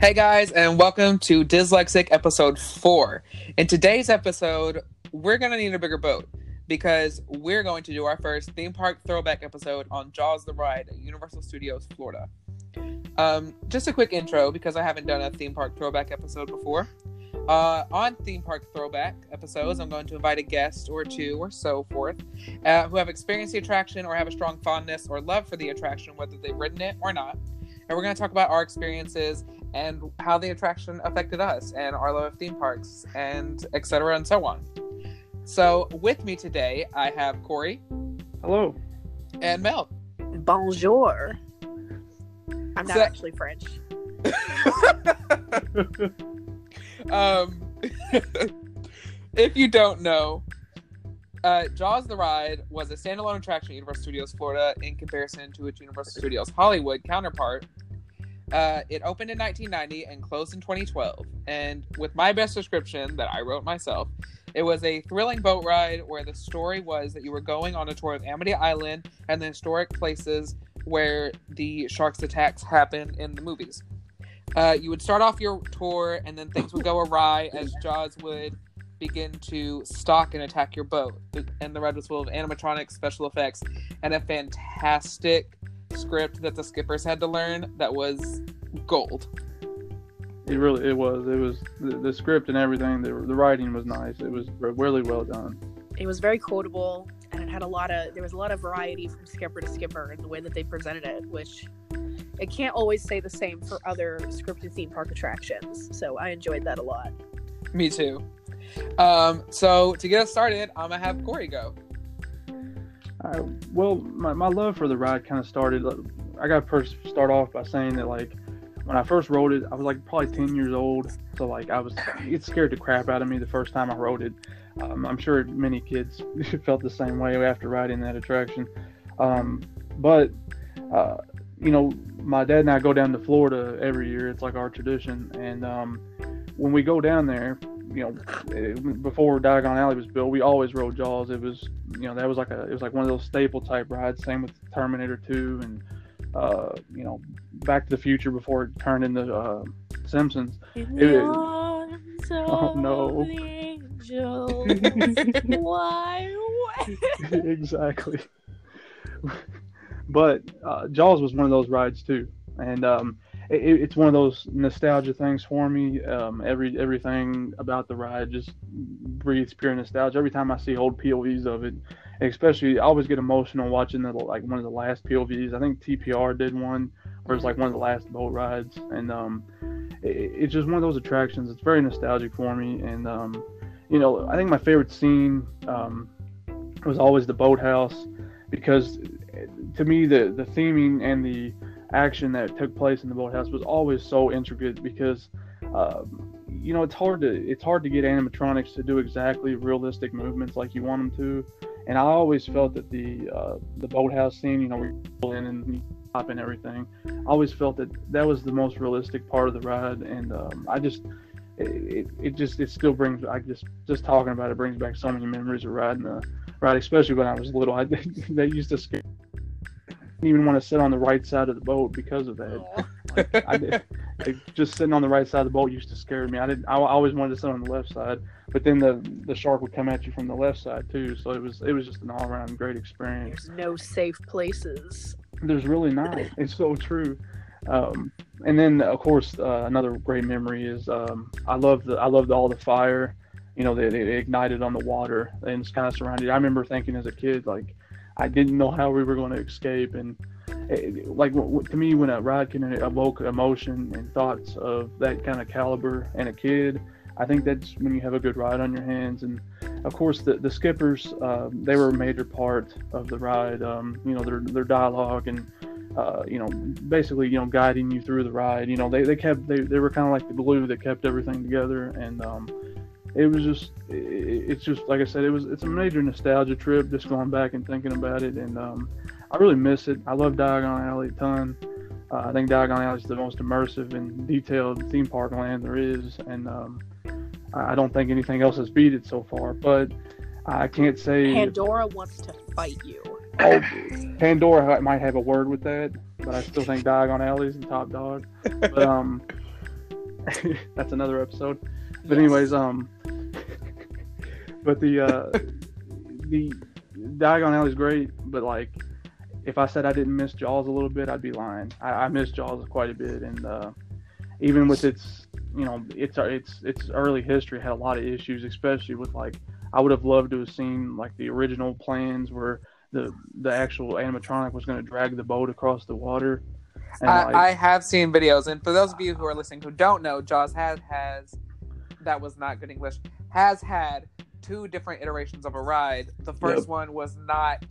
Hey guys, and welcome to Dyslexic episode four. In today's episode, we're gonna need a bigger boat because we're going to do our first theme park throwback episode on Jaws the Ride at Universal Studios Florida. Um, just a quick intro because I haven't done a theme park throwback episode before. Uh, on theme park throwback episodes, I'm going to invite a guest or two or so forth uh, who have experienced the attraction or have a strong fondness or love for the attraction, whether they've ridden it or not. And we're going to talk about our experiences and how the attraction affected us and our love of theme parks and etc. and so on. So, with me today, I have Corey Hello. and Mel. Bonjour. I'm not So- actually French. um, if you don't know, uh, Jaws the Ride was a standalone attraction at Universal Studios Florida in comparison to its Universal Studios Hollywood counterpart. Uh, it opened in 1990 and closed in 2012. And with my best description that I wrote myself, it was a thrilling boat ride where the story was that you were going on a tour of Amity Island and the historic places where the sharks' attacks happen in the movies. Uh, you would start off your tour, and then things would go awry as Jaws would begin to stalk and attack your boat. And the ride was full of animatronics, special effects, and a fantastic script that the skippers had to learn that was gold. It really it was it was the, the script and everything. The, the writing was nice. It was really well done. It was very quotable and it had a lot of there was a lot of variety from skipper to skipper in the way that they presented it, which it can't always say the same for other scripted theme park attractions. So I enjoyed that a lot. Me too. Um, so to get us started, I'm gonna have Corey go. I, well, my, my love for the ride kind of started. I got to first start off by saying that like when I first rode it, I was like probably ten years old. So like I was it scared the crap out of me the first time I rode it. Um, I'm sure many kids felt the same way after riding that attraction. Um, but uh, you know, my dad and I go down to Florida every year. It's like our tradition, and um, when we go down there, you know, before Diagon Alley was built, we always rode Jaws. It was, you know, that was like a, it was like one of those staple type rides. Same with Terminator 2 and, uh, you know, Back to the Future before it turned into uh, Simpsons. In It- Oh, no. why exactly. but uh, Jaws was one of those rides too, and um, it, it's one of those nostalgia things for me. Um, every everything about the ride just breathes pure nostalgia. Every time I see old POVs of it, especially I always get emotional watching the like one of the last POVs. I think TPR did one where it's like one of the last boat rides, and um, it, it's just one of those attractions. It's very nostalgic for me, and um, you know I think my favorite scene. Um, was always the boathouse because eh, to me the the theming and the action that took place in the boathouse was always so intricate because um, you know it's hard to it's hard to get animatronics to do exactly realistic movements like you want them to and I always felt that the uh, the boathouse scene you know we pull in and and everything I always felt that that was the most realistic part of the ride and um, I just it, it, just it still brings I just just talking about it brings back so many memories of riding the ride, especially when I was little. I that used to scare. Even want to sit on the right side of the boat because of that. I did, like, just sitting on the right side of the boat used to scare me. I didn't. I always wanted to sit on the left side, but then the the shark would come at you from the left side too. So it was it was just an all around great experience. There's no safe places. There's really not. It's so true. Um, and then of course uh, another great memory is um, I love the I loved all the fire. You know, they, they ignited on the water and it's kind of surrounded. I remember thinking as a kid like I didn't know how we were going to escape and it, like w- w- to me when a ride can evoke emotion and thoughts of that kind of caliber and a kid i think that's when you have a good ride on your hands and of course the, the skippers uh, they were a major part of the ride um, you know their, their dialogue and uh, you know basically you know guiding you through the ride you know they, they kept they, they were kind of like the glue that kept everything together and um, it was just it, it's just like i said it was it's a major nostalgia trip just going back and thinking about it and um, I really miss it. I love Diagon Alley a ton. Uh, I think Diagon Alley is the most immersive and detailed theme park land there is, and um, I don't think anything else has beat it so far. But I can't say Pandora wants to fight you. oh, Pandora might have a word with that, but I still think Diagon Alley is the top dog. But um, that's another episode. But Yes. anyways, um, but the uh, the Diagon Alley is great, but like, if I said I didn't miss Jaws a little bit, I'd be lying. I, I miss Jaws quite a bit, and uh, even with its, you know, its its its early history had a lot of issues, especially with like, I would have loved to have seen like the original plans where the the actual animatronic was going to drag the boat across the water. And, I, like, I have seen videos, and for those of you who are listening who don't know, Jaws has has that was not good English has had two different iterations of a ride. The first Yep. one was not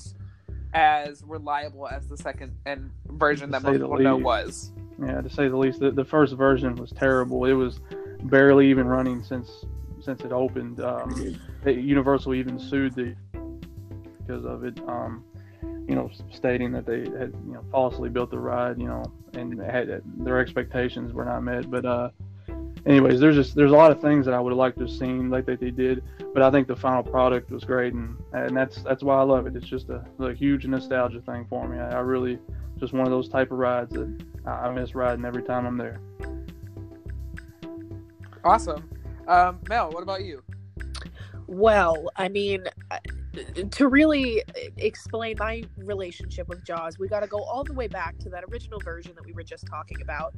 as reliable as the second and version To that most people know was. Yeah, to say the least, the, the first version was terrible. It was barely even running since since it opened. Um, Universal even sued the because of it. Um, you know, stating that they had you know falsely built the ride. You know, and had their expectations were not met. But uh, anyways, there's just there's a lot of things that I would have liked to have seen like that they did. But I think the final product was great, and and that's that's why I love it. It's just a, a huge nostalgia thing for me. I, I really just one of those type of rides that I I miss riding every time I'm there. Awesome. Um, Mel, what about you? Well, I mean, uh, to really explain my relationship with Jaws, we got to go all the way back to that original version that we were just talking about,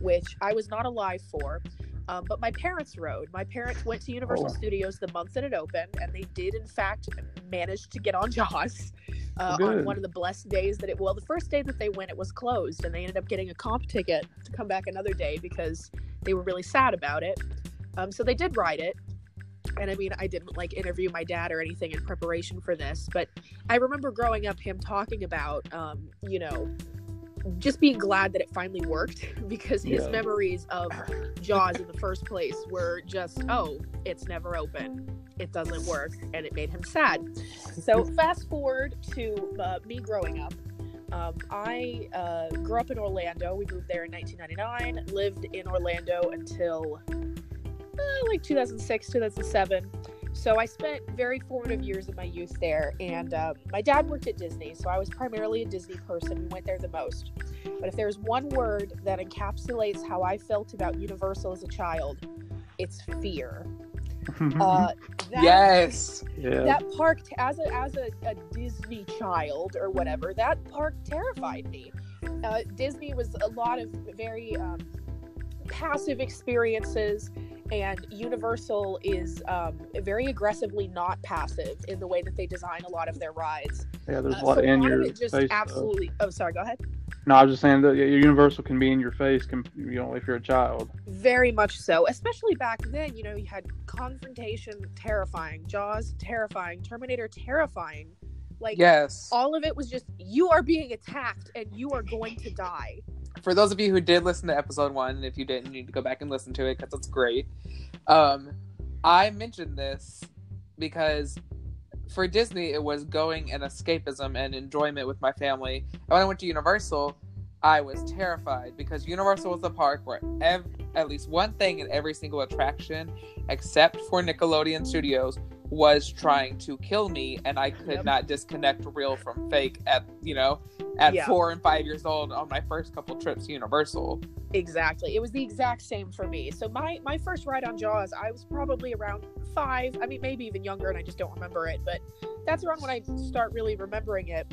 which I was not alive for. Um, but my parents rode. My parents went to Universal Oh. Studios the month that it opened, and they did, in fact, manage to get on Jaws uh, on one of the blessed days that it. Well, the first day that they went, it was closed, and they ended up getting a comp ticket to come back another day because they were really sad about it. Um, so they did ride it, and I mean, I didn't like interview my dad or anything in preparation for this, but I remember growing up him talking about, um, you know, just being glad that it finally worked because his Yeah. memories of Jaws in the first place were just, oh, it's never open, it doesn't work, and it made him sad. So fast forward to uh, me growing up. Um, I uh, grew up in Orlando. We moved there in 1999. Lived in Orlando until uh, like 2006, 2007. So I spent very formative years of my youth there, and um, my dad worked at Disney, so I was primarily a Disney person. We went there the most. But if there's one word that encapsulates how I felt about Universal as a child, it's fear. Uh, that, yes. yeah, that park as a as a, a Disney child or whatever that park terrified me. Uh, Disney was a lot of very um, passive experiences, and Universal is um, very aggressively not passive in the way that they design a lot of their rides. yeah. There's Uh, a lot so in your it just face. stuff. absolutely. Oh, sorry. Go ahead. No, I was just saying that yeah, Universal can be in your face, can, you know, if you're a child. Very much so, especially back then. You know, you had confrontation, terrifying, Jaws, terrifying, Terminator, terrifying. Like Yes. all of it was just you are being attacked and you are going to die. For those of you who did listen to episode one, if you didn't, you need to go back and listen to it because it's great. Um, I mentioned this because for Disney, it was going and escapism and enjoyment with my family. And when I went to Universal, I was terrified because Universal was the park where ev- at least one thing in every single attraction, except for Nickelodeon Studios, was trying to kill me, and I could Yep. not disconnect real from fake at you know at Yeah. four and five years old on my first couple trips to Universal. Exactly. It was the exact same for me. So my my first ride on Jaws, I was probably around 5. I mean maybe even younger and I just don't remember it, but that's around when I start really remembering it.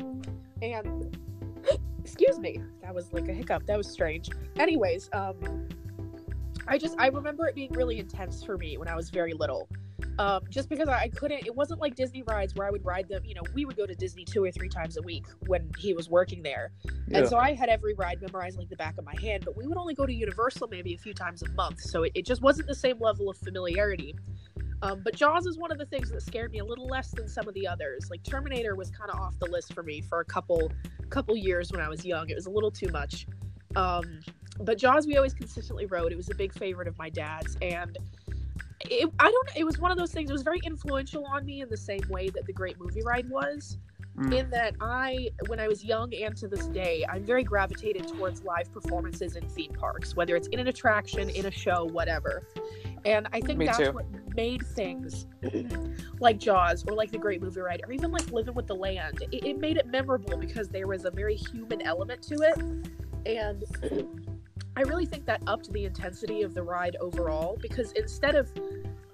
And excuse me. That was like a hiccup. That was strange. Anyways, um I just I remember it being really intense for me when I was very little. Um, just because I I couldn't, it wasn't like Disney rides where I would ride them. You know, we would go to Disney two or three times a week when he was working there. Yeah. And so I had every ride memorized like the back of my hand, but we would only go to Universal maybe a few times a month. So it, it just wasn't the same level of familiarity. Um, but Jaws is one of the things that scared me a little less than some of the others. Like Terminator was kind of off the list for me for a couple couple years when I was young. It was a little too much. Um, but Jaws we always consistently rode. It was a big favorite of my dad's, and it, I don't. It was one of those things. It was very influential on me in the same way that the Great Movie Ride was Mm. in that I, when I was young and to this day, I'm very gravitated towards live performances in theme parks, whether it's in an attraction, in a show, whatever. And I think Me that's too. what made things like Jaws or like the Great Movie Ride or even like Living with the Land. It, it made it memorable because there was a very human element to it. And I really think that upped the intensity of the ride overall because instead of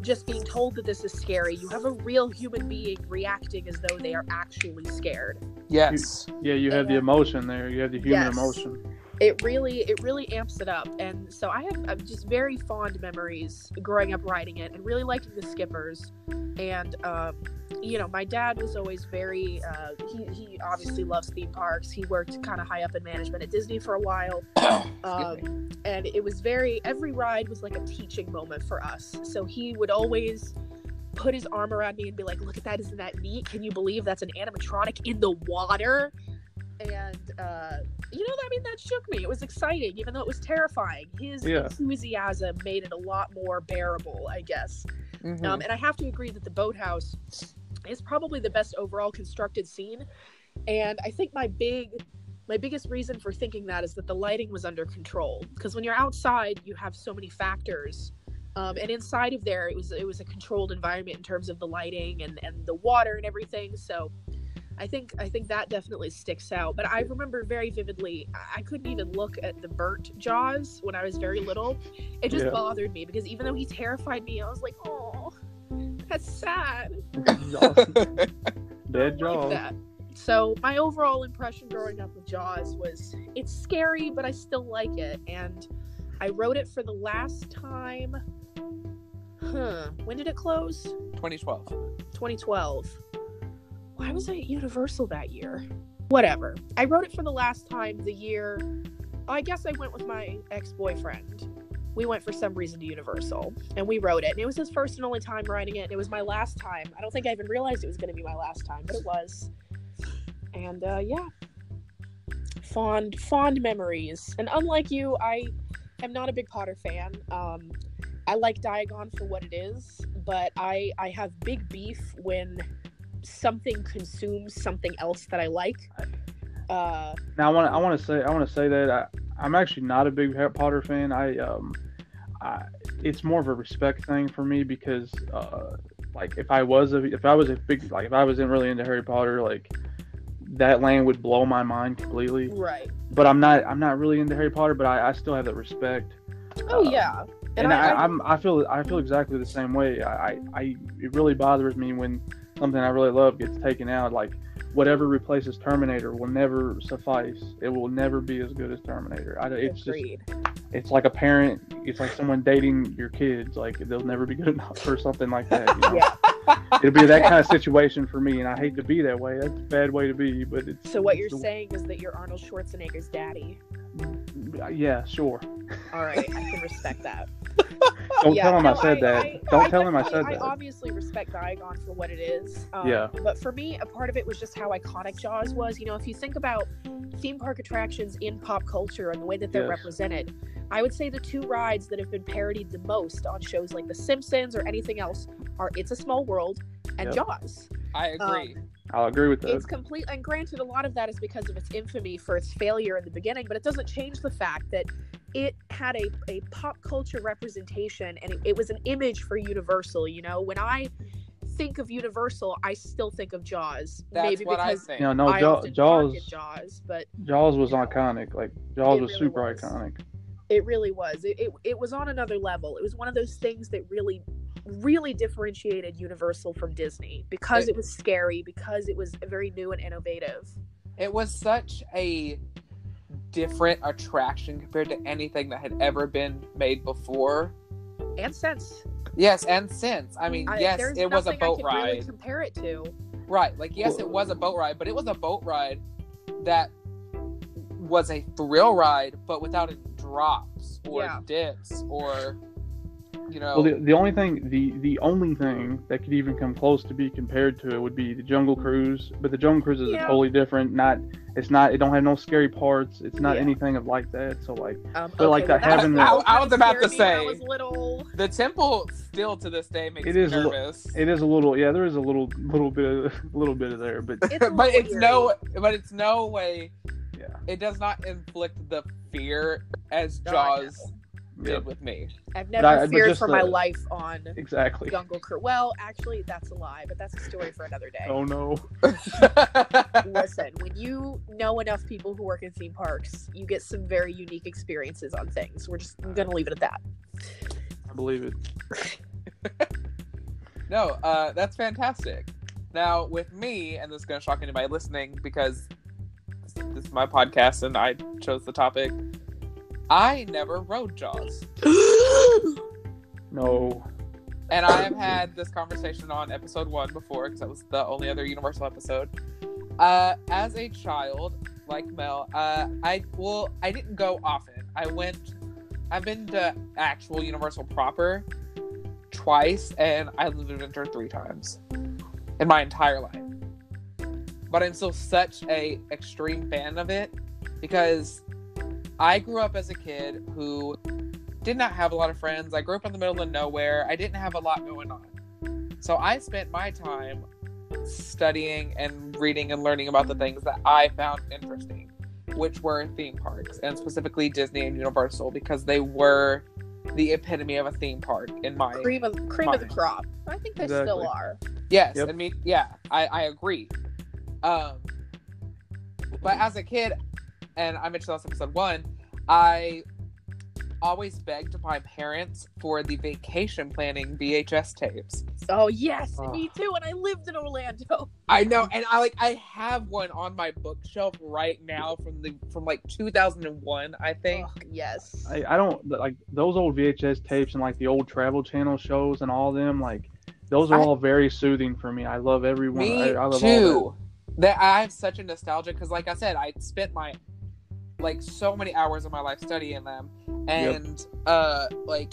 just being told that this is scary, you have a real human being reacting as though they are actually scared. Yes. Yeah, you have the uh, emotion there. You have the human Yes. emotion. It really, it really amps it up, and so I have, I have just very fond memories growing up riding it and really liking the skippers. And um, you know, my dad was always very. Uh, he he obviously loves theme parks. He worked kind of high up in management at Disney for a while. um, and it was very every ride was like a teaching moment for us so he would always put his arm around me and be like look at that isn't that neat can you believe that's an animatronic in the water and uh, you know i mean that shook me it was exciting even though it was terrifying his Yeah. enthusiasm made it a lot more bearable i guess Mhm. um, and I have to agree that the boathouse is probably the best overall constructed scene. And I think my big, my biggest reason for thinking that is that the lighting was under control. Because when you're outside, you have so many factors. Um, and inside of there, it was it was a controlled environment in terms of the lighting and, and the water and everything. So, I think I think that definitely sticks out. But I mm-hmm. remember very vividly, I- I couldn't even look at the burnt Jaws when I was very little. It just Yeah. bothered me because even though he terrified me, I was like, oh, that's sad. Dead I like Jaws. that. So my overall impression growing up with Jaws was it's scary, but I still like it. And I wrote it for the last time. Huh. When did it close? 2012. 2012. Why was I at Universal that year? Whatever. I wrote it for the last time the year. I guess I went with my ex boyfriend. We went for some reason to Universal and we wrote it. And it was his first and only time writing it. And it was my last time. I don't think I even realized it was going to be my last time, but it was. And uh, yeah. Fond, fond memories. And unlike you, I am not a big Potter fan. Um, I like Diagon for what it is, but I I have big beef when something consumes something else that I like. Uh, Now I want to I want to say I want to say that I, I'm actually not a big Harry Potter fan. I um, I, it's more of a respect thing for me because uh, like if I was a if I was a big like if I wasn't really into Harry Potter like that land would blow my mind completely. right. But I'm not I'm not really into Harry Potter, but I, I still have that respect. Oh Um, yeah. And, I, I, am I feel I feel exactly the same way. I, I it really bothers me when something I really love gets taken out. Like whatever replaces Terminator will never suffice. It will never be as good as Terminator. I, it's just it's like a parent. It's like someone dating your kids. Like they'll never be good enough for something like that. You know? Yeah. It'll be that kind of situation for me, and I hate to be that way. That's a bad way to be, but it's So what it's you're the- saying is that you're Arnold Schwarzenegger's daddy. Yeah, sure. All right, I can respect that. Don't Yeah, tell him no, I said that. I- Don't tell him I definitely- said that. I obviously respect Diagon for what it is. Um, Yeah. But for me, a part of it was just how iconic Jaws was. You know, if you think about theme park attractions in pop culture and the way that they're Yes. represented, I would say the two rides that have been parodied the most on shows like The Simpsons or anything else are It's a Small World and Yep. Jaws. I agree. I'll agree with that. It's complete, and granted, a lot of that is because of its infamy for its failure in the beginning, but it doesn't change the fact that it had a, a pop culture representation and it, it was an image for Universal. You know, when I think of Universal, I still think of Jaws. That's maybe what I because think. you know, no, I Jaw- Jaws. Jaws, but Jaws was you know, iconic. Like Jaws was really super was. iconic. it really was. It, it, it was on another level. It was one of those things that really, really differentiated Universal from Disney because It- it was scary, because it was very new and innovative. It was such a different attraction compared to anything that had ever been made before. And since Yes, and since. I mean, I- yes, it was a boat ride. Really compare it to. Right. Like, yes, it was a boat ride, but it was a boat ride that was a thrill ride, but without any drops or Yeah. dips or, you know. Well, the, the only thing the the only thing that could even come close to be compared to it would be the Jungle Cruise, but the Jungle Cruise is Yeah. a totally different. Not it's not it don't have no scary parts. It's not Yeah. anything of like that. So like Um, But, like, well, that having was- the- that I- I was about to scared me when say- was little. the temple still to this day makes It me is a li- it is a little yeah there is a little little bit of a little bit of there, but It's but little it's no but it's no way yeah it does not inflict the fear as Oh, I Jaws did with me. I've never I- feared just for my life on Exactly. Jungle Cruise. Well, actually, that's a lie, but that's a story for another day. Oh no. Listen, when you know enough people who work in theme parks, you get some very unique experiences on things. We're just gonna leave it at that. I believe it. no, uh, that's fantastic. Now, with me, and this is going to shock anybody listening because this, this is my podcast and I chose the topic. I never rode Jaws. No. And I have had this conversation on episode one before because that was the only other Universal episode. Uh, as a child, like Mel, uh, I well, I didn't go often. I went. I've been to actual Universal proper twice, and I lived in Adventure three times in my entire life. But I'm still such a extreme fan of it because I grew up as a kid who did not have a lot of friends. I grew up in the middle of nowhere. I didn't have a lot going on. So I spent my time studying and reading and learning about the things that I found interesting, which were theme parks and specifically Disney and Universal because they were the epitome of a theme park in my cream of cream of the crop. I think they still are. Yes, Yep. I mean, yeah, I, I agree. Um, but as a kid, and I mentioned last episode one, I always begged my parents for the vacation planning VHS tapes. Oh yes, Oh. me too. And I lived in Orlando. I know, and I like I have one on my bookshelf right now from the from like 2001, I think. Ugh, yes. I, I don't like those old VHS tapes and like the old Travel Channel shows and all them. Like those are I- all very soothing for me. I love everyone. Me I, I love all too. That I have such a nostalgia because, like I said, I spent my like so many hours of my life studying them, and uh, like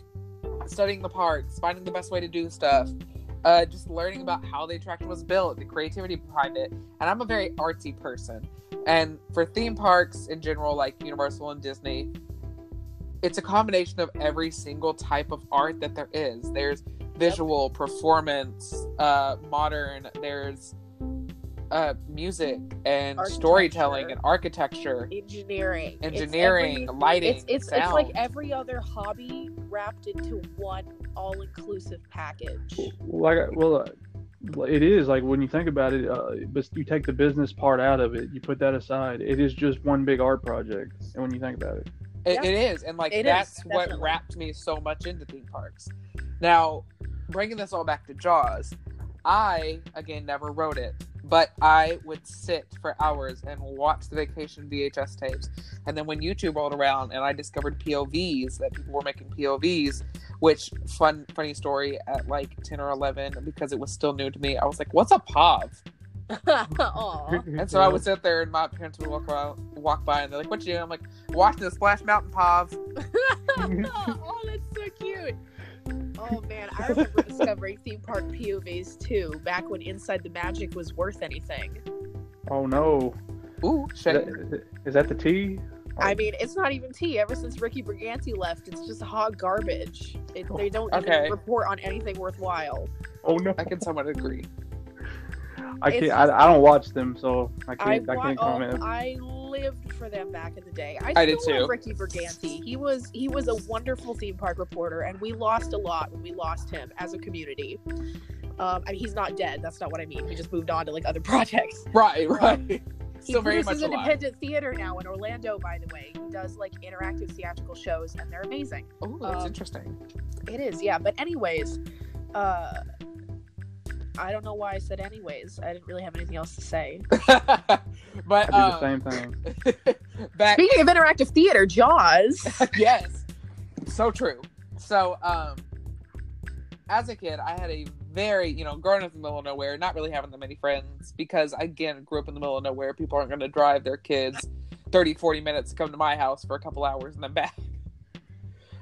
studying the parks, finding the best way to do stuff, uh, just learning about how the attraction was built, the creativity behind it. And I'm a very artsy person, and for theme parks in general, like Universal and Disney, it's a combination of every single type of art that there is. There's visual, performance, uh, modern. There's uh, music and storytelling and architecture, Engineering. Engineering, every- lighting. It's it's, it's like every other hobby wrapped into one all-inclusive package. Like well, uh, it is like when you think about it. Uh, but you take the business part out of it, you put that aside. It is just one big art project. And when you think about it, It, Yeah. it is, and like It is, that's what wrapped me so much into theme parks. Now, bringing this all back to Jaws, I again never wrote it, but I would sit for hours and watch the vacation VHS tapes. And then when YouTube rolled around and I discovered POVs that people were making POVs, which fun funny story at like ten or eleven because it was still new to me. I was like, "What's a POV?" And so I would sit there, and my parents would walk around, walk by, and they're like, "What you?" doing?" I'm like, "Watching the Splash Mountain POV." oh, that's so cute. Oh man, I remember discovering theme park POVs too, back when Inside the Magic was worth anything. Oh no, Ooh, is that, is that the tea? I mean, it's not even tea. Ever since Ricky Brigante left, it's just hog garbage. It, they don't Okay. report on anything worthwhile. Oh no, I can somewhat agree. I can't. I, I don't watch them, so I I, can't. I, wa- can't oh, comment. I lived for them back in the day. I, I did still love too. Ricky Brigante. He was he was a wonderful theme park reporter, and we lost a lot when we lost him as a community. Um, I mean, he's not dead. That's not what I mean. He just moved on to like other projects. Right, right. He Still very produces much independent theater now in Orlando. By the way, he does like interactive theatrical shows, and they're amazing. Oh, that's Um, interesting. It is, yeah. But anyways, uh, I don't know why I said anyways. I didn't really have anything else to say. but I do the um, same thing. back Speaking of interactive theater, Jaws. yes so true so um as a kid i had a very you know growing up in the middle of nowhere not really having that many friends because again grew up in the middle of nowhere people aren't going to drive their kids 30 40 minutes to come to my house for a couple hours and then back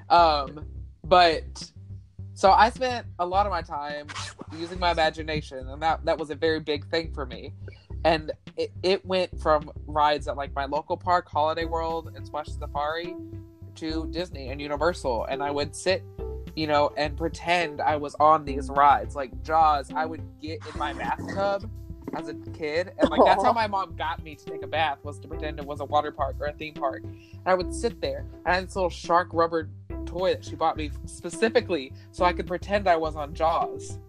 um but so i spent a lot of my time using my imagination and that that was a very big thing for me and it, it went from rides at like my local park holiday world and splash safari to Disney and Universal, and I would sit, you know, and pretend I was on these rides. Like Jaws, I would get in my bathtub as a kid, and like that's how my mom got me to take a bath was to pretend it was a water park or a theme park. And I would sit there, and I had this little shark rubber toy that she bought me specifically so I could pretend I was on Jaws.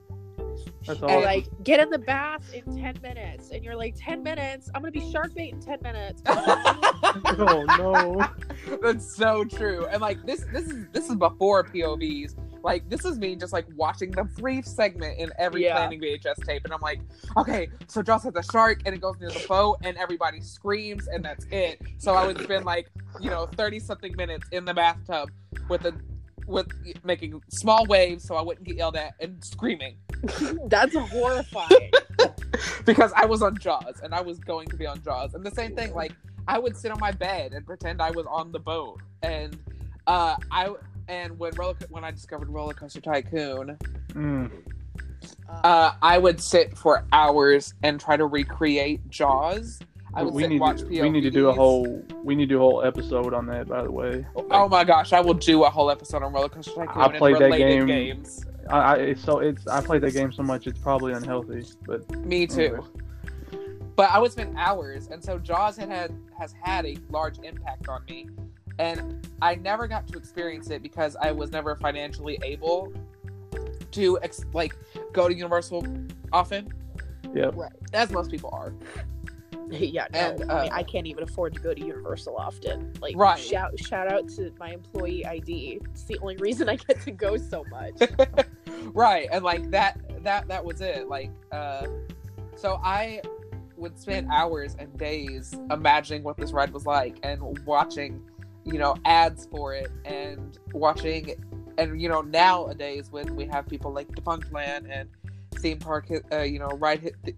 That's awesome. like get in the bath in ten minutes, and you're like ten minutes. I'm gonna be shark bait in ten minutes. oh no. That's so true. And like this this is this is before POVs. Like this is me just like watching the brief segment in every Yeah. planning VHS tape, and I'm like, okay, so Jaws has a shark, and it goes near the boat, and everybody screams, and that's it. So I would spend like you know thirty something minutes in the bathtub with a with making small waves so I wouldn't get yelled at and screaming That's horrifying. because I was on Jaws and I was going to be on Jaws. And the same thing, like I would sit on my bed and pretend I was on the boat. And uh, I and when roller when I discovered Roller Coaster Tycoon, Mm. uh, I would sit for hours and try to recreate Jaws. I would we sit need and watch to, POVs. we need to do a whole we need to do a whole episode on that. By the way, Oh my gosh, I will do a whole episode on Roller Coaster Tycoon I and played that game. games. I, I it's so it's I played that game so much it's probably unhealthy, but Me too. But I would spend hours, and so Jaws had, had has had a large impact on me, and I never got to experience it because I was never financially able to ex- like go to Universal often, yeah. right. as most people are. Yeah, no. And, I, mean, uh, I can't even afford to go to Universal often. Like, Right. shout shout out to my employee ID. It's the only reason I get to go so much. right, and like that that that was it. Like, uh, so I would spend hours and days imagining what this ride was like and watching, you know, ads for it and watching, and you know, nowadays when we have people like Defunctland and theme park, uh, you know, ride hi-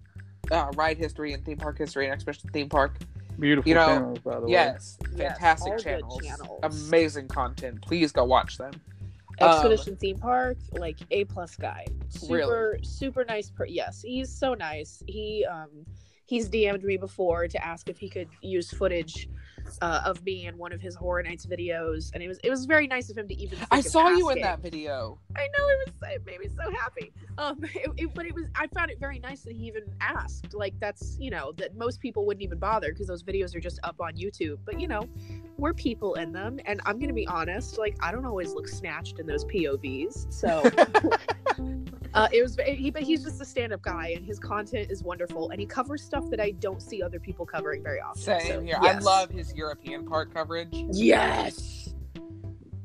uh, ride history and theme park history and Expedition Theme Park. Beautiful You know, channels, by the way. Yes, Yes, fantastic all channels, channels. amazing content. Please go watch them. Um, Expedition theme park, like a plus guy. Super Really? super nice. Per- yes, he's so nice. He um he's DM'd me before to ask if he could use footage uh, of me in one of his horror nights videos, and it was it was very nice of him to even. I saw you in asking. that video. I know it was it made me so happy. Um, it, it- but it was I found it very nice that he even asked. Like that's you know that most people wouldn't even bother because those videos are just up on YouTube. But you know, we're people in them, and I'm gonna be honest. Like I don't always look snatched in those POVs. So uh, it was he, but he's just a stand-up guy, and his content is wonderful, and he covers stuff that I don't see other people covering very often. Same So, here. yes. I love his European park coverage. Yes.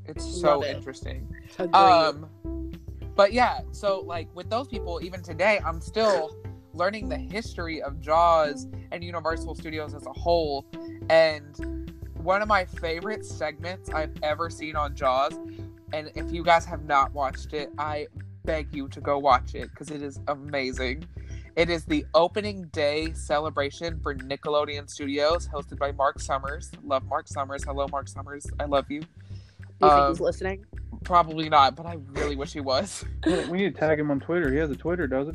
It's so it. interesting. Agreed. Um, but yeah, so like with those people, even today, I'm still learning the history of Jaws and Universal Studios as a whole. And one of my favorite segments I've ever seen on Jaws, and if you guys have not watched it, I beg you to go watch it because it is amazing. It is the opening day celebration for Nickelodeon Studios, hosted by Mark Summers. Love Mark Summers. Hello, Mark Summers. I love you. Do you think um, he's listening? Probably not, but I really wish he was. We we need to tag him on Twitter. He has a Twitter, doesn't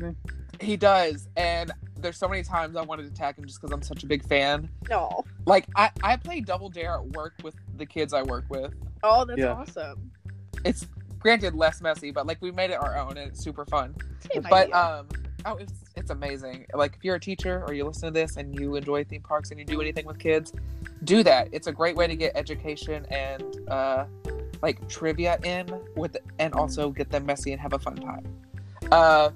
he? He does, and there's so many times I wanted to tag him just because I'm such a big fan. No. Like I, I play Double Dare at work with the kids I work with. Oh, that's Yeah. awesome. It's granted less messy, but like we made it our own and it's super fun. Same But idea. um, oh, it's it's amazing. Like if you're a teacher or you listen to this and you enjoy theme parks and you do anything with kids, do that. It's a great way to get education and uh, like trivia in with, and also get them messy and have a fun time. Uh,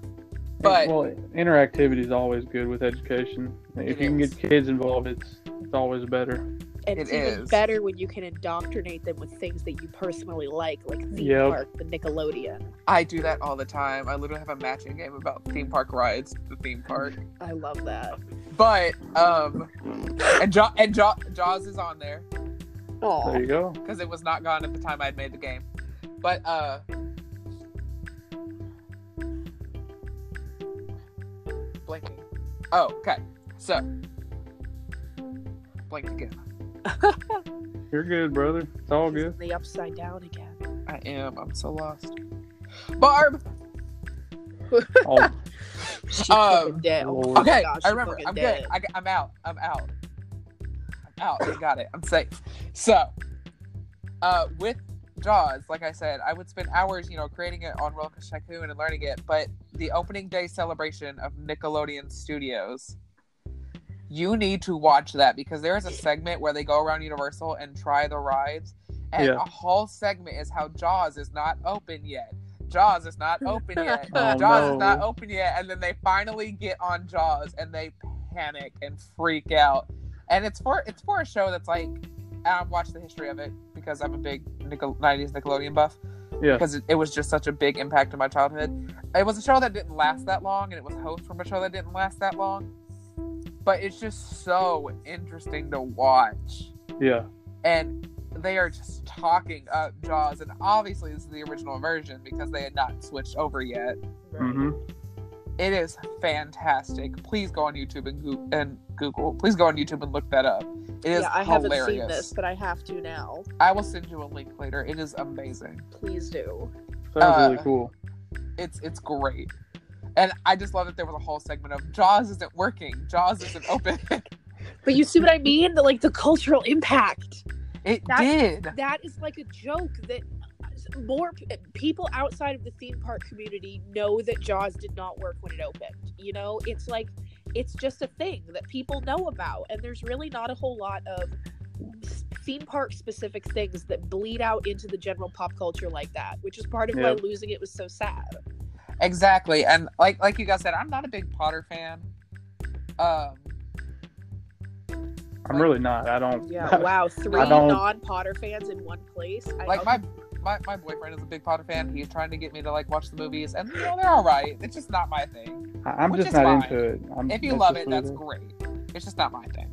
but well, interactivity is always good with education. If you can get kids involved, it's it's always better. And it it's even is. better when you can indoctrinate them with things that you personally like, like theme Yep. park, the Nickelodeon. I do that all the time. I literally have a matching game about theme park rides, the theme park. I love that. But um, and jo- and jo- Jaws is on there Oh, There you go. because it was not gone at the time I'd made the game. But uh, blinking. Oh, okay. So blinked again. You're good, brother. It's all good. the upside down again. I am. I'm so lost. Barb. All, She's Um, dead. Oh Okay, gosh, I remember. I'm dead. good. I, am out. I'm out. I'm out. I got it. I'm safe. So, uh, with Jaws, like I said, I would spend hours, you know, creating it on Roller Coaster Tycoon and learning it. But the opening day celebration of Nickelodeon Studios, you need to watch that because there is a segment where they go around Universal and try the rides, and Yeah. a whole segment is how Jaws is not open yet. Jaws is not open yet. Oh, Jaws is not open yet, and then they finally get on Jaws and they panic and freak out. And it's for it's for a show that's like I've watched the history of it because I'm a big Nickel- 90s Nickelodeon buff Yeah. because it, it was just such a big impact in my childhood. It was a show that didn't last that long, and it was host from a show that didn't last that long. But it's just so interesting to watch, Yeah. and they are just talking up Jaws, and obviously this is the original version because they had not switched over yet. Mm-hmm. It is fantastic. Please go on YouTube and, Goo- and Google. Please go on YouTube and look that up. It is yeah, I hilarious. haven't seen this, but I have to now. I will send you a link later. It is amazing. Please do. Sounds Uh, really cool. it's it's great. And I just love that there was a whole segment of Jaws isn't working, Jaws isn't open. But you see what I mean? The, like the cultural impact. it That- did. That is like a joke that more p- people outside of the theme park community know that Jaws did not work when it opened. You know, it's like it's just a thing that people know about, and there's really not a whole lot of theme park specific things that bleed out into the general pop culture like that, which is part of why losing it was so sad. Exactly. And like like you guys said, I'm not a big Potter fan. Um I'm really not. I don't. Yeah, wow, three non Potter fans in one place. I, like my, my my boyfriend is a big Potter fan. He's trying to get me to like watch the movies and you know they're all right. It's just not my thing. I- I'm just not fine. into it. I'm, If you love it, what that's is. great. It's just not my thing.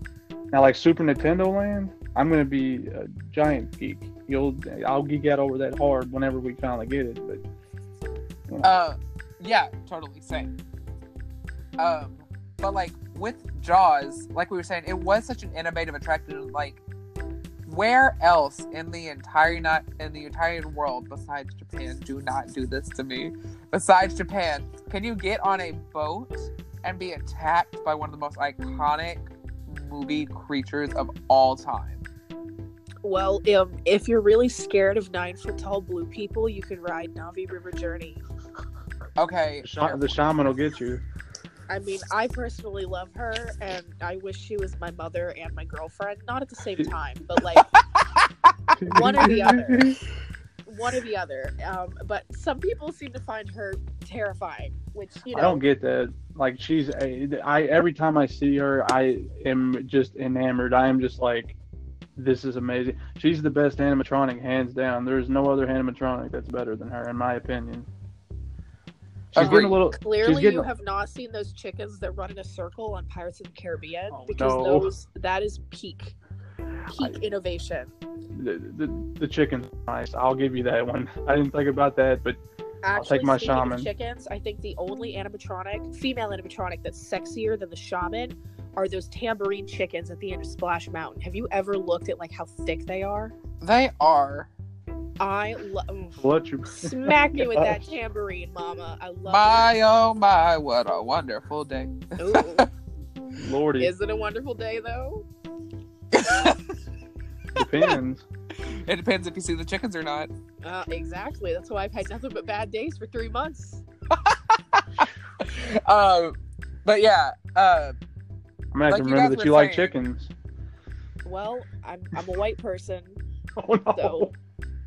Now, like Super Nintendo Land, I'm gonna be a giant geek. You'll, I'll geek out over that hard whenever we finally get it. But Uh, yeah, totally same. Um, but like with Jaws, like we were saying, it was such an innovative attraction. Like, where else in the entire not in the entire world besides Japan do not do this to me? Besides Japan, can you get on a boat and be attacked by one of the most iconic movie creatures of all time? Well, um, if you're really scared of nine foot tall blue people, you can ride Na'vi River Journey. Okay, the, sha- the shaman will get you. I mean, I personally love her, and I wish she was my mother and my girlfriend. Not at the same time, but like One or the other. one or the other. Um, but some people seem to find her terrifying, which you know. I don't get that. Like she's, a, I every time I see her, I am just enamored. I am just like, this is amazing. She's the best animatronic, hands down. There's no other animatronic that's better than her, in my opinion. She's Agreed. getting a little. Clearly, getting- you have not seen those chickens that run in a circle on Pirates of the Caribbean Oh, because no. those that is peak, peak innovation. The, the, the chicken's nice. I'll give you that one. I didn't think about that, but Actually, I'll take my shaman. chickens, I think the only animatronic, female animatronic that's sexier than the shaman are those tambourine chickens at the end of Splash Mountain. Have you ever looked at like how thick they are? they are. I love what you smack me with that tambourine, mama. I love My oh my, what a wonderful day. Ooh, Lordy, is it a wonderful day though? depends. It depends if you see the chickens or not. Uh, exactly. That's why I've had nothing but bad days for three months. Um, but yeah, uh, I'm gonna have Like to you remember that were you like chickens. Well, I'm I'm a white person. Oh no. So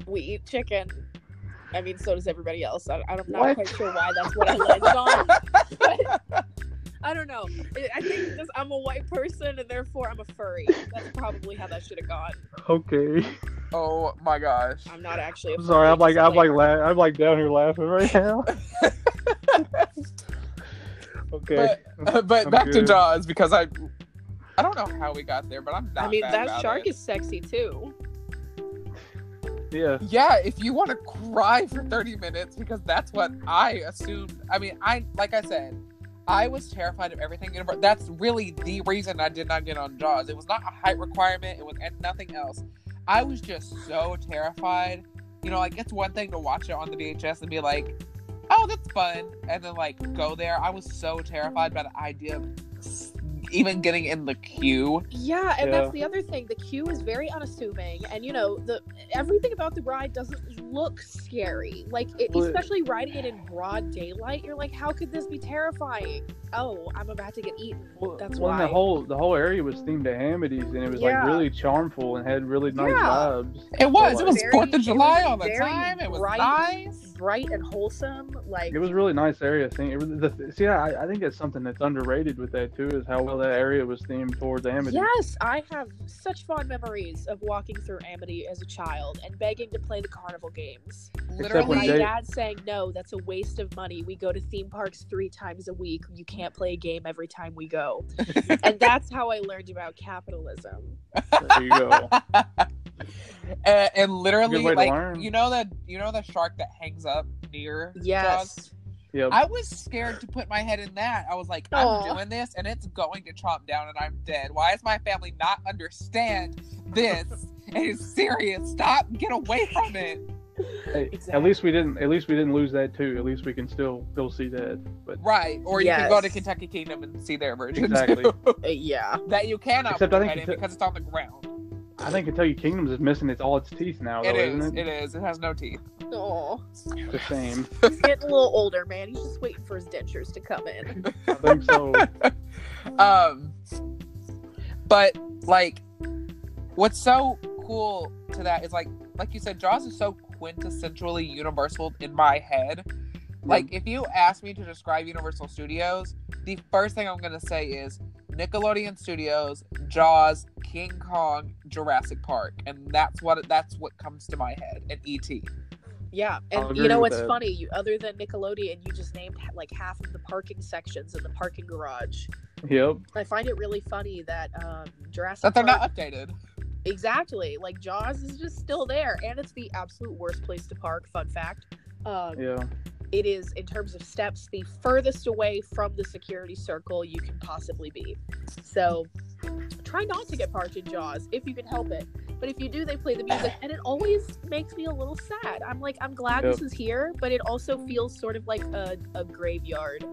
we eat chicken. I mean, so does everybody else. I, I'm not What? quite sure why that's what I landed on. But I don't know. I- I think just I'm a white person and therefore I'm a furry. That's probably how that should have gone. Okay. oh my gosh. I'm not actually. A I'm sorry. I'm like I'm like la- I'm like down here laughing right now. okay. But, uh, but I'm back to. Jaws because I, I don't know how we got there, but I'm not. I mean, that shark it. is sexy too. Yeah. Yeah, if you want to cry for 30 minutes, because that's what I assumed. I mean, I like I said, I was terrified of everything. That's really the reason I did not get on Jaws. It was not a height requirement. It was nothing else. I was just so terrified. You know, like it's one thing to watch it on the VHS and be like, "Oh, that's fun," and then like go there. I was so terrified by the idea of even getting in the queue. Yeah, and Yeah. that's the other thing. The queue is very unassuming, and you know the everything about the ride doesn't look scary. Like, it, especially riding it in broad daylight, you're like, how could this be terrifying? Oh, I'm about to get eaten. Well, That's well, why. the whole the whole area was themed to Amity's, and it was Yeah. like really charmful and had really nice Yeah. vibes. It was. It was Very- Fourth of July was all the very time. It was nice. Bright and wholesome. Like, It was a really nice area. Thing. It was, the, see, I, I think that's something that's underrated with that too, is how well that area was themed towards Amity. yes, I have such fond memories of walking through Amity as a child and begging to play the carnival games. when Literally, My Jay- dad saying, "No, that's a waste of money. We go to theme parks three times a week. You can't play a game every time we go." and that's how I learned about capitalism. There you go. and, and literally, Good way to like you know that you know the shark that hangs up near Jaws? Yes. Yep. I was scared to put my head in that. I was like, I'm Aw. doing this and it's going to chomp down and I'm dead. Why does my family not understand this? it's serious. Stop. Get away from it. Hey, Exactly. At least we didn't. At least we didn't lose that too. At least we can still still see that. But Right. Or you can go to Kentucky Kingdom and see their version. Exactly. Uh, yeah. that you cannot Except I think head in because it's on the ground. I think Kentucky Kingdoms is missing its all its teeth now. Though, It is. Isn't it? It is. It has no teeth. Oh, It's a shame. he's getting a little older, man. He's just waiting for his dentures to come in. I think so. um but like what's so cool to that is like like you said jaws is so quintessentially universal in my head like if you ask me to describe universal studios the first thing i'm going to say is nickelodeon studios jaws king kong jurassic park and that's what that's what comes to my head and et Yeah, and you know with what's that. funny? You, other than Nickelodeon, you just named like half of the parking sections in the parking garage. Yep. I find it really funny that um, Jurassic that they're Park, not updated exactly like Jaws is just still there, and it's the absolute worst place to park. Fun fact. Um, Yeah. It is, in terms of steps, the furthest away from the security circle you can possibly be. So, try not to get parked in Jaws if you can help it. But if you do, they play the music, and it always makes me a little sad. I'm like, I'm glad Yep. this is here, but it also feels sort of like a, a graveyard.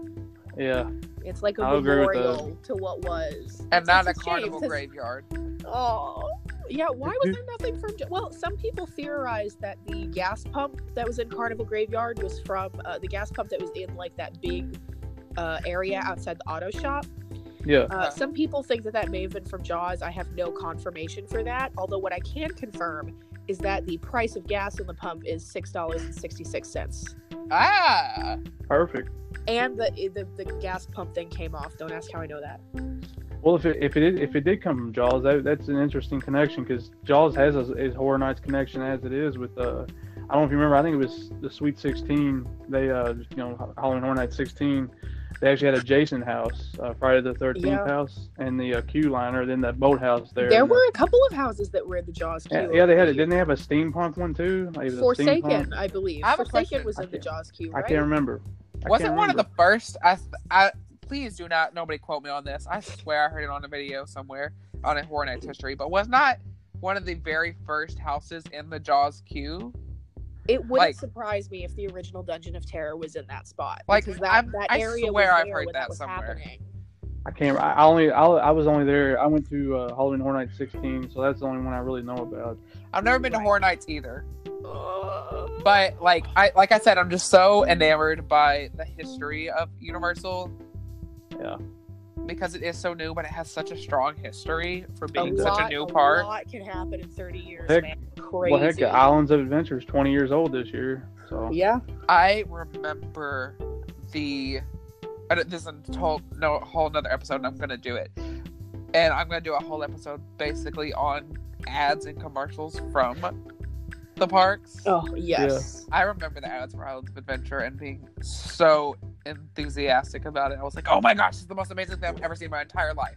Yeah. It's like a I'll agree memorial to what was. and It's- not a it's shame, graveyard Oh, yeah. Why was there nothing from? Well, some people theorized that the gas pump that was in Carnival Graveyard was from uh, the gas pump that was in like that big uh, area outside the auto shop. Yeah. Uh, some people think that that may have been from Jaws. I have no confirmation for that. Although what I can confirm is that the price of gas in the pump is six dollars and sixty six cents, ah Perfect. and the, the the gas pump thing came off. Don't ask how I know that. Well, if it if it is, if it did come from Jaws, that, that's an interesting connection because Jaws has a, a Horror Nights connection as it is with. Uh, I don't know if you remember. I think it was the Sweet Sixteen. They, uh, you know, Halloween Horror Nights sixteen. They actually had a Jason house, uh, Friday the Thirteenth Yeah. house, and the uh, Q liner, then that boathouse there. There And, uh, were a couple of houses that were in the Jaws queue. Yeah, yeah, they had it. Didn't they have a steampunk one too? Like, it was a Forsaken, steampunk- I believe. I Forsaken was in the can't- Jaws queue, I can't remember. I Wasn't can't one of the first? I, I please do not. Nobody quote me on this. I swear I heard it on a video somewhere on a Horror Nights history, but was not one of the very first houses in the Jaws queue. It wouldn't like- surprise me if the original Dungeon of Terror was in that spot. Like, because that, I'm- that I area swear I've heard when that was somewhere. happening. I can't. I I only. I, I was only there. I went to uh, Halloween Horror Nights sixteen, so that's the only one I really know about. I've never been to Horror Nights either, but like I like I said, I'm just so enamored by the history of Universal. Yeah. Because it is so new, but it has such a strong history for a being lot, such a new a park. lot can happen in 30 years, Heck- man. Crazy. Well, heck, Islands of Adventure is twenty years old this year. So Yeah. I remember the. This is a whole no whole another episode, and I'm gonna do it, and I'm gonna do a whole episode basically on ads and commercials from the parks. Oh, yes. I remember the ads for Islands of Adventure and being so enthusiastic about it. I was like, "Oh my gosh, this is the most amazing thing I've ever seen in my entire life."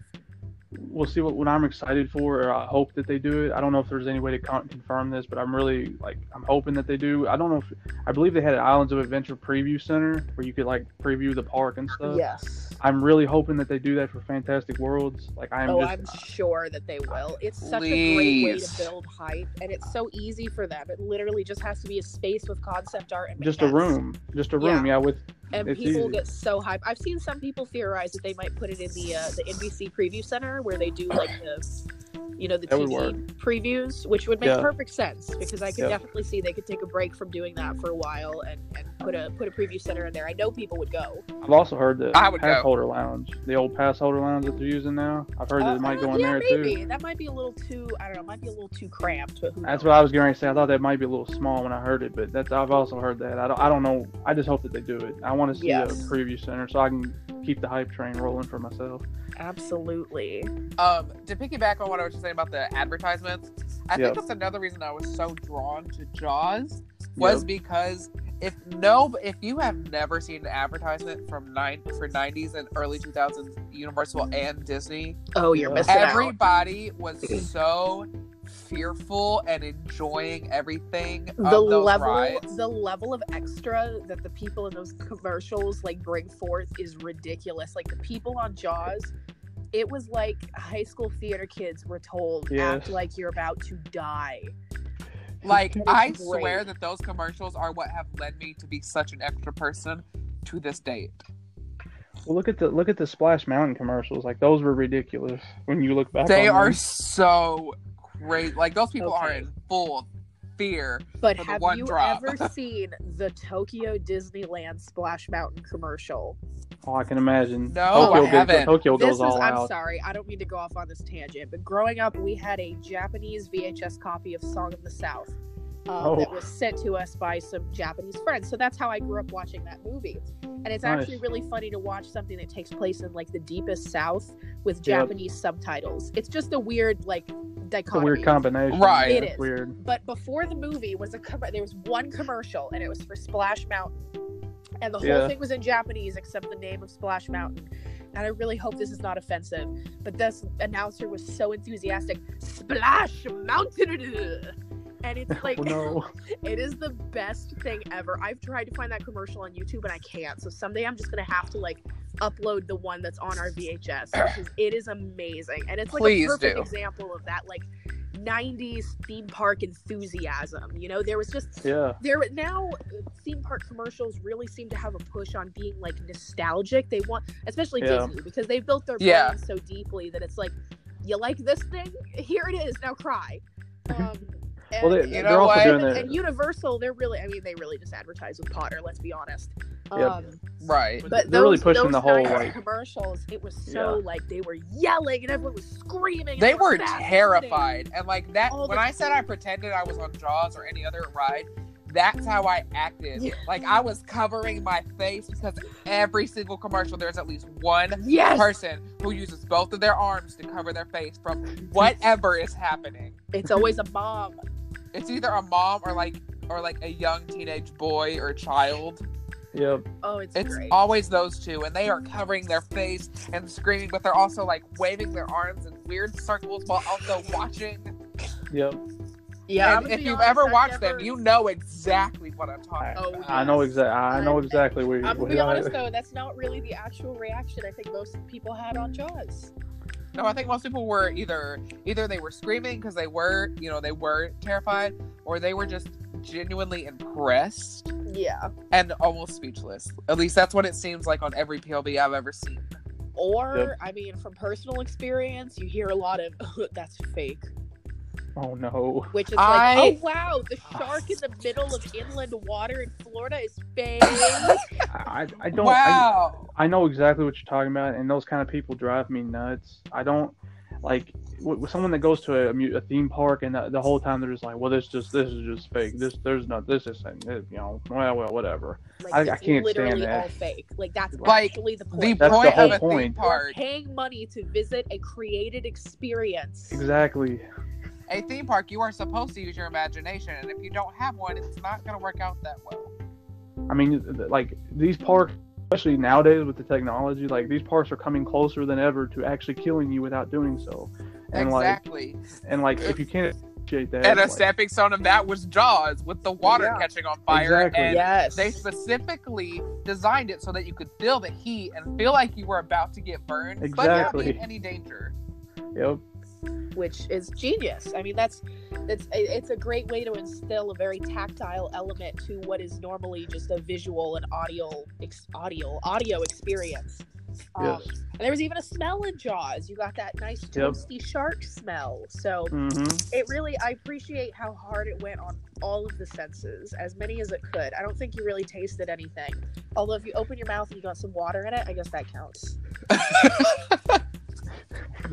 we'll see what, what I'm excited for. Or I hope that they do it. I don't know if there's any way to con- confirm this, but I'm really like I'm hoping that they do. I don't know if I believe they had an Islands of Adventure preview center where you could like preview the park and stuff. Yes. I'm really hoping that they do that for Fantastic Worlds. Like I'm oh, just I'm sure that they will. It's such a great way to build hype, and it's so easy for them. It literally just has to be a space with concept art and just a room, just a room. Yeah, with and It's people easy. get so hyped. I've seen some people theorize that they might put it in the uh, the NBC Preview Center where they do like the, you know, the That would TV previews, which would make Yeah. perfect sense because I could Yeah. definitely see they could take a break from doing that for a while and, and put a put a preview center in there. I know people would go. I've also heard that I would pass go. holder lounge, the old pass holder lounge that they're using now. I've heard that Uh, it might uh, go in yeah, there maybe too. that might be a little too. I don't know. Might be a little too cramped. But That's knows? what I was going to say. I thought that might be a little small when I heard it, but that's I've also heard that. I don't, I don't know. I just hope that they do it. I want to see Yes. a preview center so I can keep the hype train rolling for myself. Absolutely. Um, to piggyback on what I was just saying about the advertisements, I Yep. think that's another reason I was so drawn to Jaws was because if no, if you have never seen an advertisement from nine for '90s and early 2000s Universal and Disney, Oh, you're Yeah. missing out. everybody was so fearful and enjoying everything. the of those level rides. the level of extra that the people in those commercials like bring forth is ridiculous like the people on jaws it was like high school theater kids were told act like you're about to die Like I great. swear that those commercials are what have led me to be such an extra person to this date. Well, look at the look at the Splash Mountain commercials. Like those were ridiculous when you look back. They on are them. so great. Like those people are in full fear. but For the have one you drop. ever seen the tokyo disneyland splash mountain commercial Oh, I can imagine. No, Tokyo, I goes- haven't. Tokyo this goes is all i'm out. sorry i don't mean to go off on this tangent but growing up we had a japanese vhs copy of song of the south um, Oh. that was sent to us by some japanese friends so that's how i grew up watching that movie and it's Nice. actually really funny to watch something that takes place in like the deepest south with Yep. japanese subtitles it's just a weird like It's a dichotomy weird combination. Right. It's weird. but before the movie was a com- there was one commercial and it was for Splash Mountain, and the whole Yeah. thing was in Japanese except the name of Splash Mountain. And I really hope this is not offensive, but this announcer was so enthusiastic. Splash Mountain, and it's oh, like oh, no. it is the best thing ever. I've tried to find that commercial on YouTube and I can't. So someday I'm just gonna have to like upload the one that's on our VHS because it is amazing and it's like Please a perfect do. example of that like 90s theme park enthusiasm. You know, there was just Yeah. there now uh, theme park commercials really seem to have a push on being like nostalgic. They want, especially Yeah. Disney, because they've built their Yeah. brand so deeply that it's like, you like this thing? Here it is. Now cry. Um, Well, they, and- You they're also doing and, it. and Universal, they're really, I mean, they really just advertise with Potter. Let's be honest. Yep. Um, Right. but They're really pushing those the whole, 90s like- commercials. It was so like they were yelling and everyone was screaming. and They were were fast terrified. And like that All when I said I pretended I was on Jaws or any other ride, that's how I acted. Like I was covering my face because every single commercial there's at least one. Yes, person who uses both of their arms to cover their face from whatever is happening. it's always a mom. It's either a mom or like or like a young teenage boy or child. Yep. Oh, it's, It's great. always those two, and they are covering their face and screaming, but they're also like waving their arms in weird circles while also watching. Yep. yeah, and if you've honest, ever I've watched never- them, you know exactly what I'm talking I, Oh, about. I know exactly. I know I'm- exactly where. I'm gonna be honest though, that's not really the actual reaction I think most people had on Jaws. No, I think most people were either either they were screaming because they were, you know, they were terrified, or they were just genuinely impressed Yeah. and almost speechless. At least that's what it seems like on every PLB I've ever seen. Or, Yep. I mean, from personal experience, you hear a lot of "that's fake," Oh no. which is I- like, "Oh wow, the shark in the middle of inland water in Florida is fake." I, I don't. I, wow. I know exactly what you're talking about, and those kind of people drive me nuts. I don't like with, with someone that goes to a, a theme park and the, the whole time they're just like, "Well, this just this is just fake. This there's no this isn't it, uh, you know. Well, well, whatever." Like, I- I can't stand literally that. all fake. Like that's Like, actually the The point. The whole of a theme point. You're park, paying money to visit a created experience. Exactly. a theme park, you are supposed to use your imagination, and if you don't have one, it's not going to work out that well. I mean, th- th- like these parks, especially nowadays with the technology, like these parks are coming closer than ever to actually killing you without doing so. And exactly. like, and like, if you can't appreciate that, and a like, stepping stone of that was Jaws with the water Yeah. catching on fire. Exactly. And Yes. they specifically designed it so that you could feel the heat and feel like you were about to get burned, but not be in any danger. yep. which is genius. I mean, that's it's it's a great way to instill a very tactile element to what is normally just a visual and audio ex- audio audio experience. Um, Yes. and there was even a smell in Jaws. You got that nice Yep. toasty shark smell. So hmm it really I appreciate how hard it went on all of the senses, as many as it could. I don't think you really tasted anything. Although if you open your mouth and you got some water in it, I guess that counts.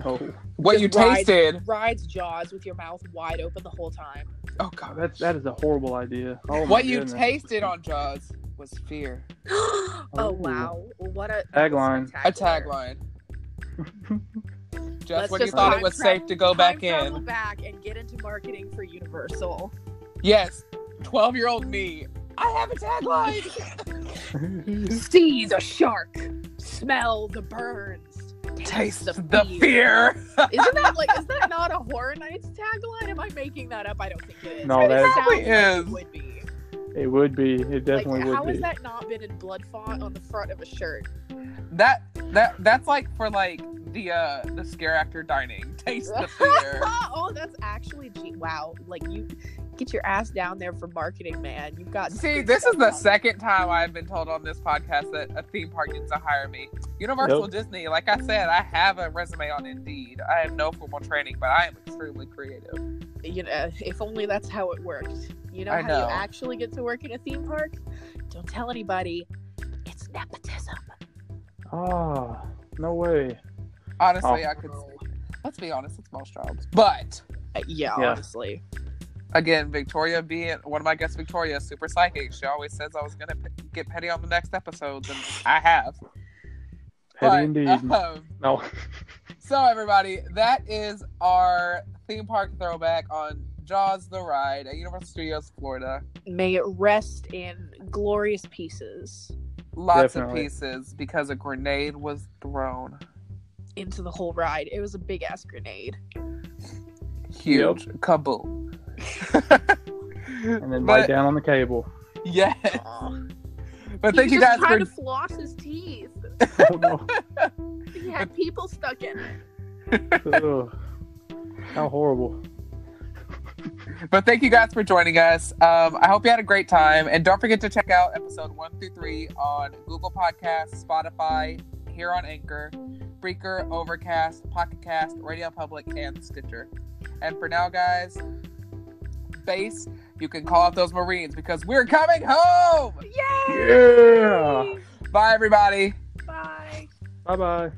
No, what Just you ride- tasted. Rides Jaws with your mouth wide open the whole time. Oh god. that's that is a horrible idea. Oh my what you goodness. tasted on Jaws was fear. oh Ooh. wow! What a Tagline. A tagline. Just Let's when you thought it was tra- safe to go back travel in. back and get into marketing for Universal. Yes. 12 year old me. I have a tagline. See the shark, smell the burns, Taste the fear. Isn't that like is that not a Horror Nights tagline? Am I making that up? I don't think it is. No, It that- Probably sounds like is. it would be. It would be. It definitely like, how would has that not been in blood font on the front of a shirt? That that that's like for like the uh the scare actor dining. Taste the fear. oh, that's actually gee, wow. Like you get your ass down there for marketing, man. You've got See, this is the out second time I've been told on this podcast that a theme park needs to hire me. Universal Yep. Disney, like I said, I have a resume on Indeed. I have no formal training, but I am extremely creative. You know, if only that's how it worked. You know I how know. you actually get to work in a theme park? Don't tell anybody. It's nepotism. Ah, no way. Honestly, Oh. I could. Let's be honest, it's most jobs. But Uh, yeah, Yeah. honestly. again, Victoria being one of my guests, Victoria, super psychic. She always says I was gonna p- get petty on the next episodes, and I have. Petty But, indeed. um, no. So, everybody, that is our theme park throwback on Jaws the Ride at Universal Studios Florida. May it rest in glorious pieces Lots Definitely. of pieces because a grenade was thrown. into the whole ride. It was a big ass grenade. Huge. Kaboom. and then but, right down on the cable. Yeah. Aw. But he thank you was guys just trying for to floss his teeth. Oh no. He had people stuck in it. Ugh. How horrible. But thank you guys for joining us. Um, I hope you had a great time. And don't forget to check out episode one through three on Google Podcasts, Spotify, here on Anchor, Breaker, Overcast, Pocket Cast, Radio Public, and Stitcher. And for now, guys, base, you can call out those Marines because we're coming home. Yay! Yeah. Bye, everybody. Bye. Bye bye.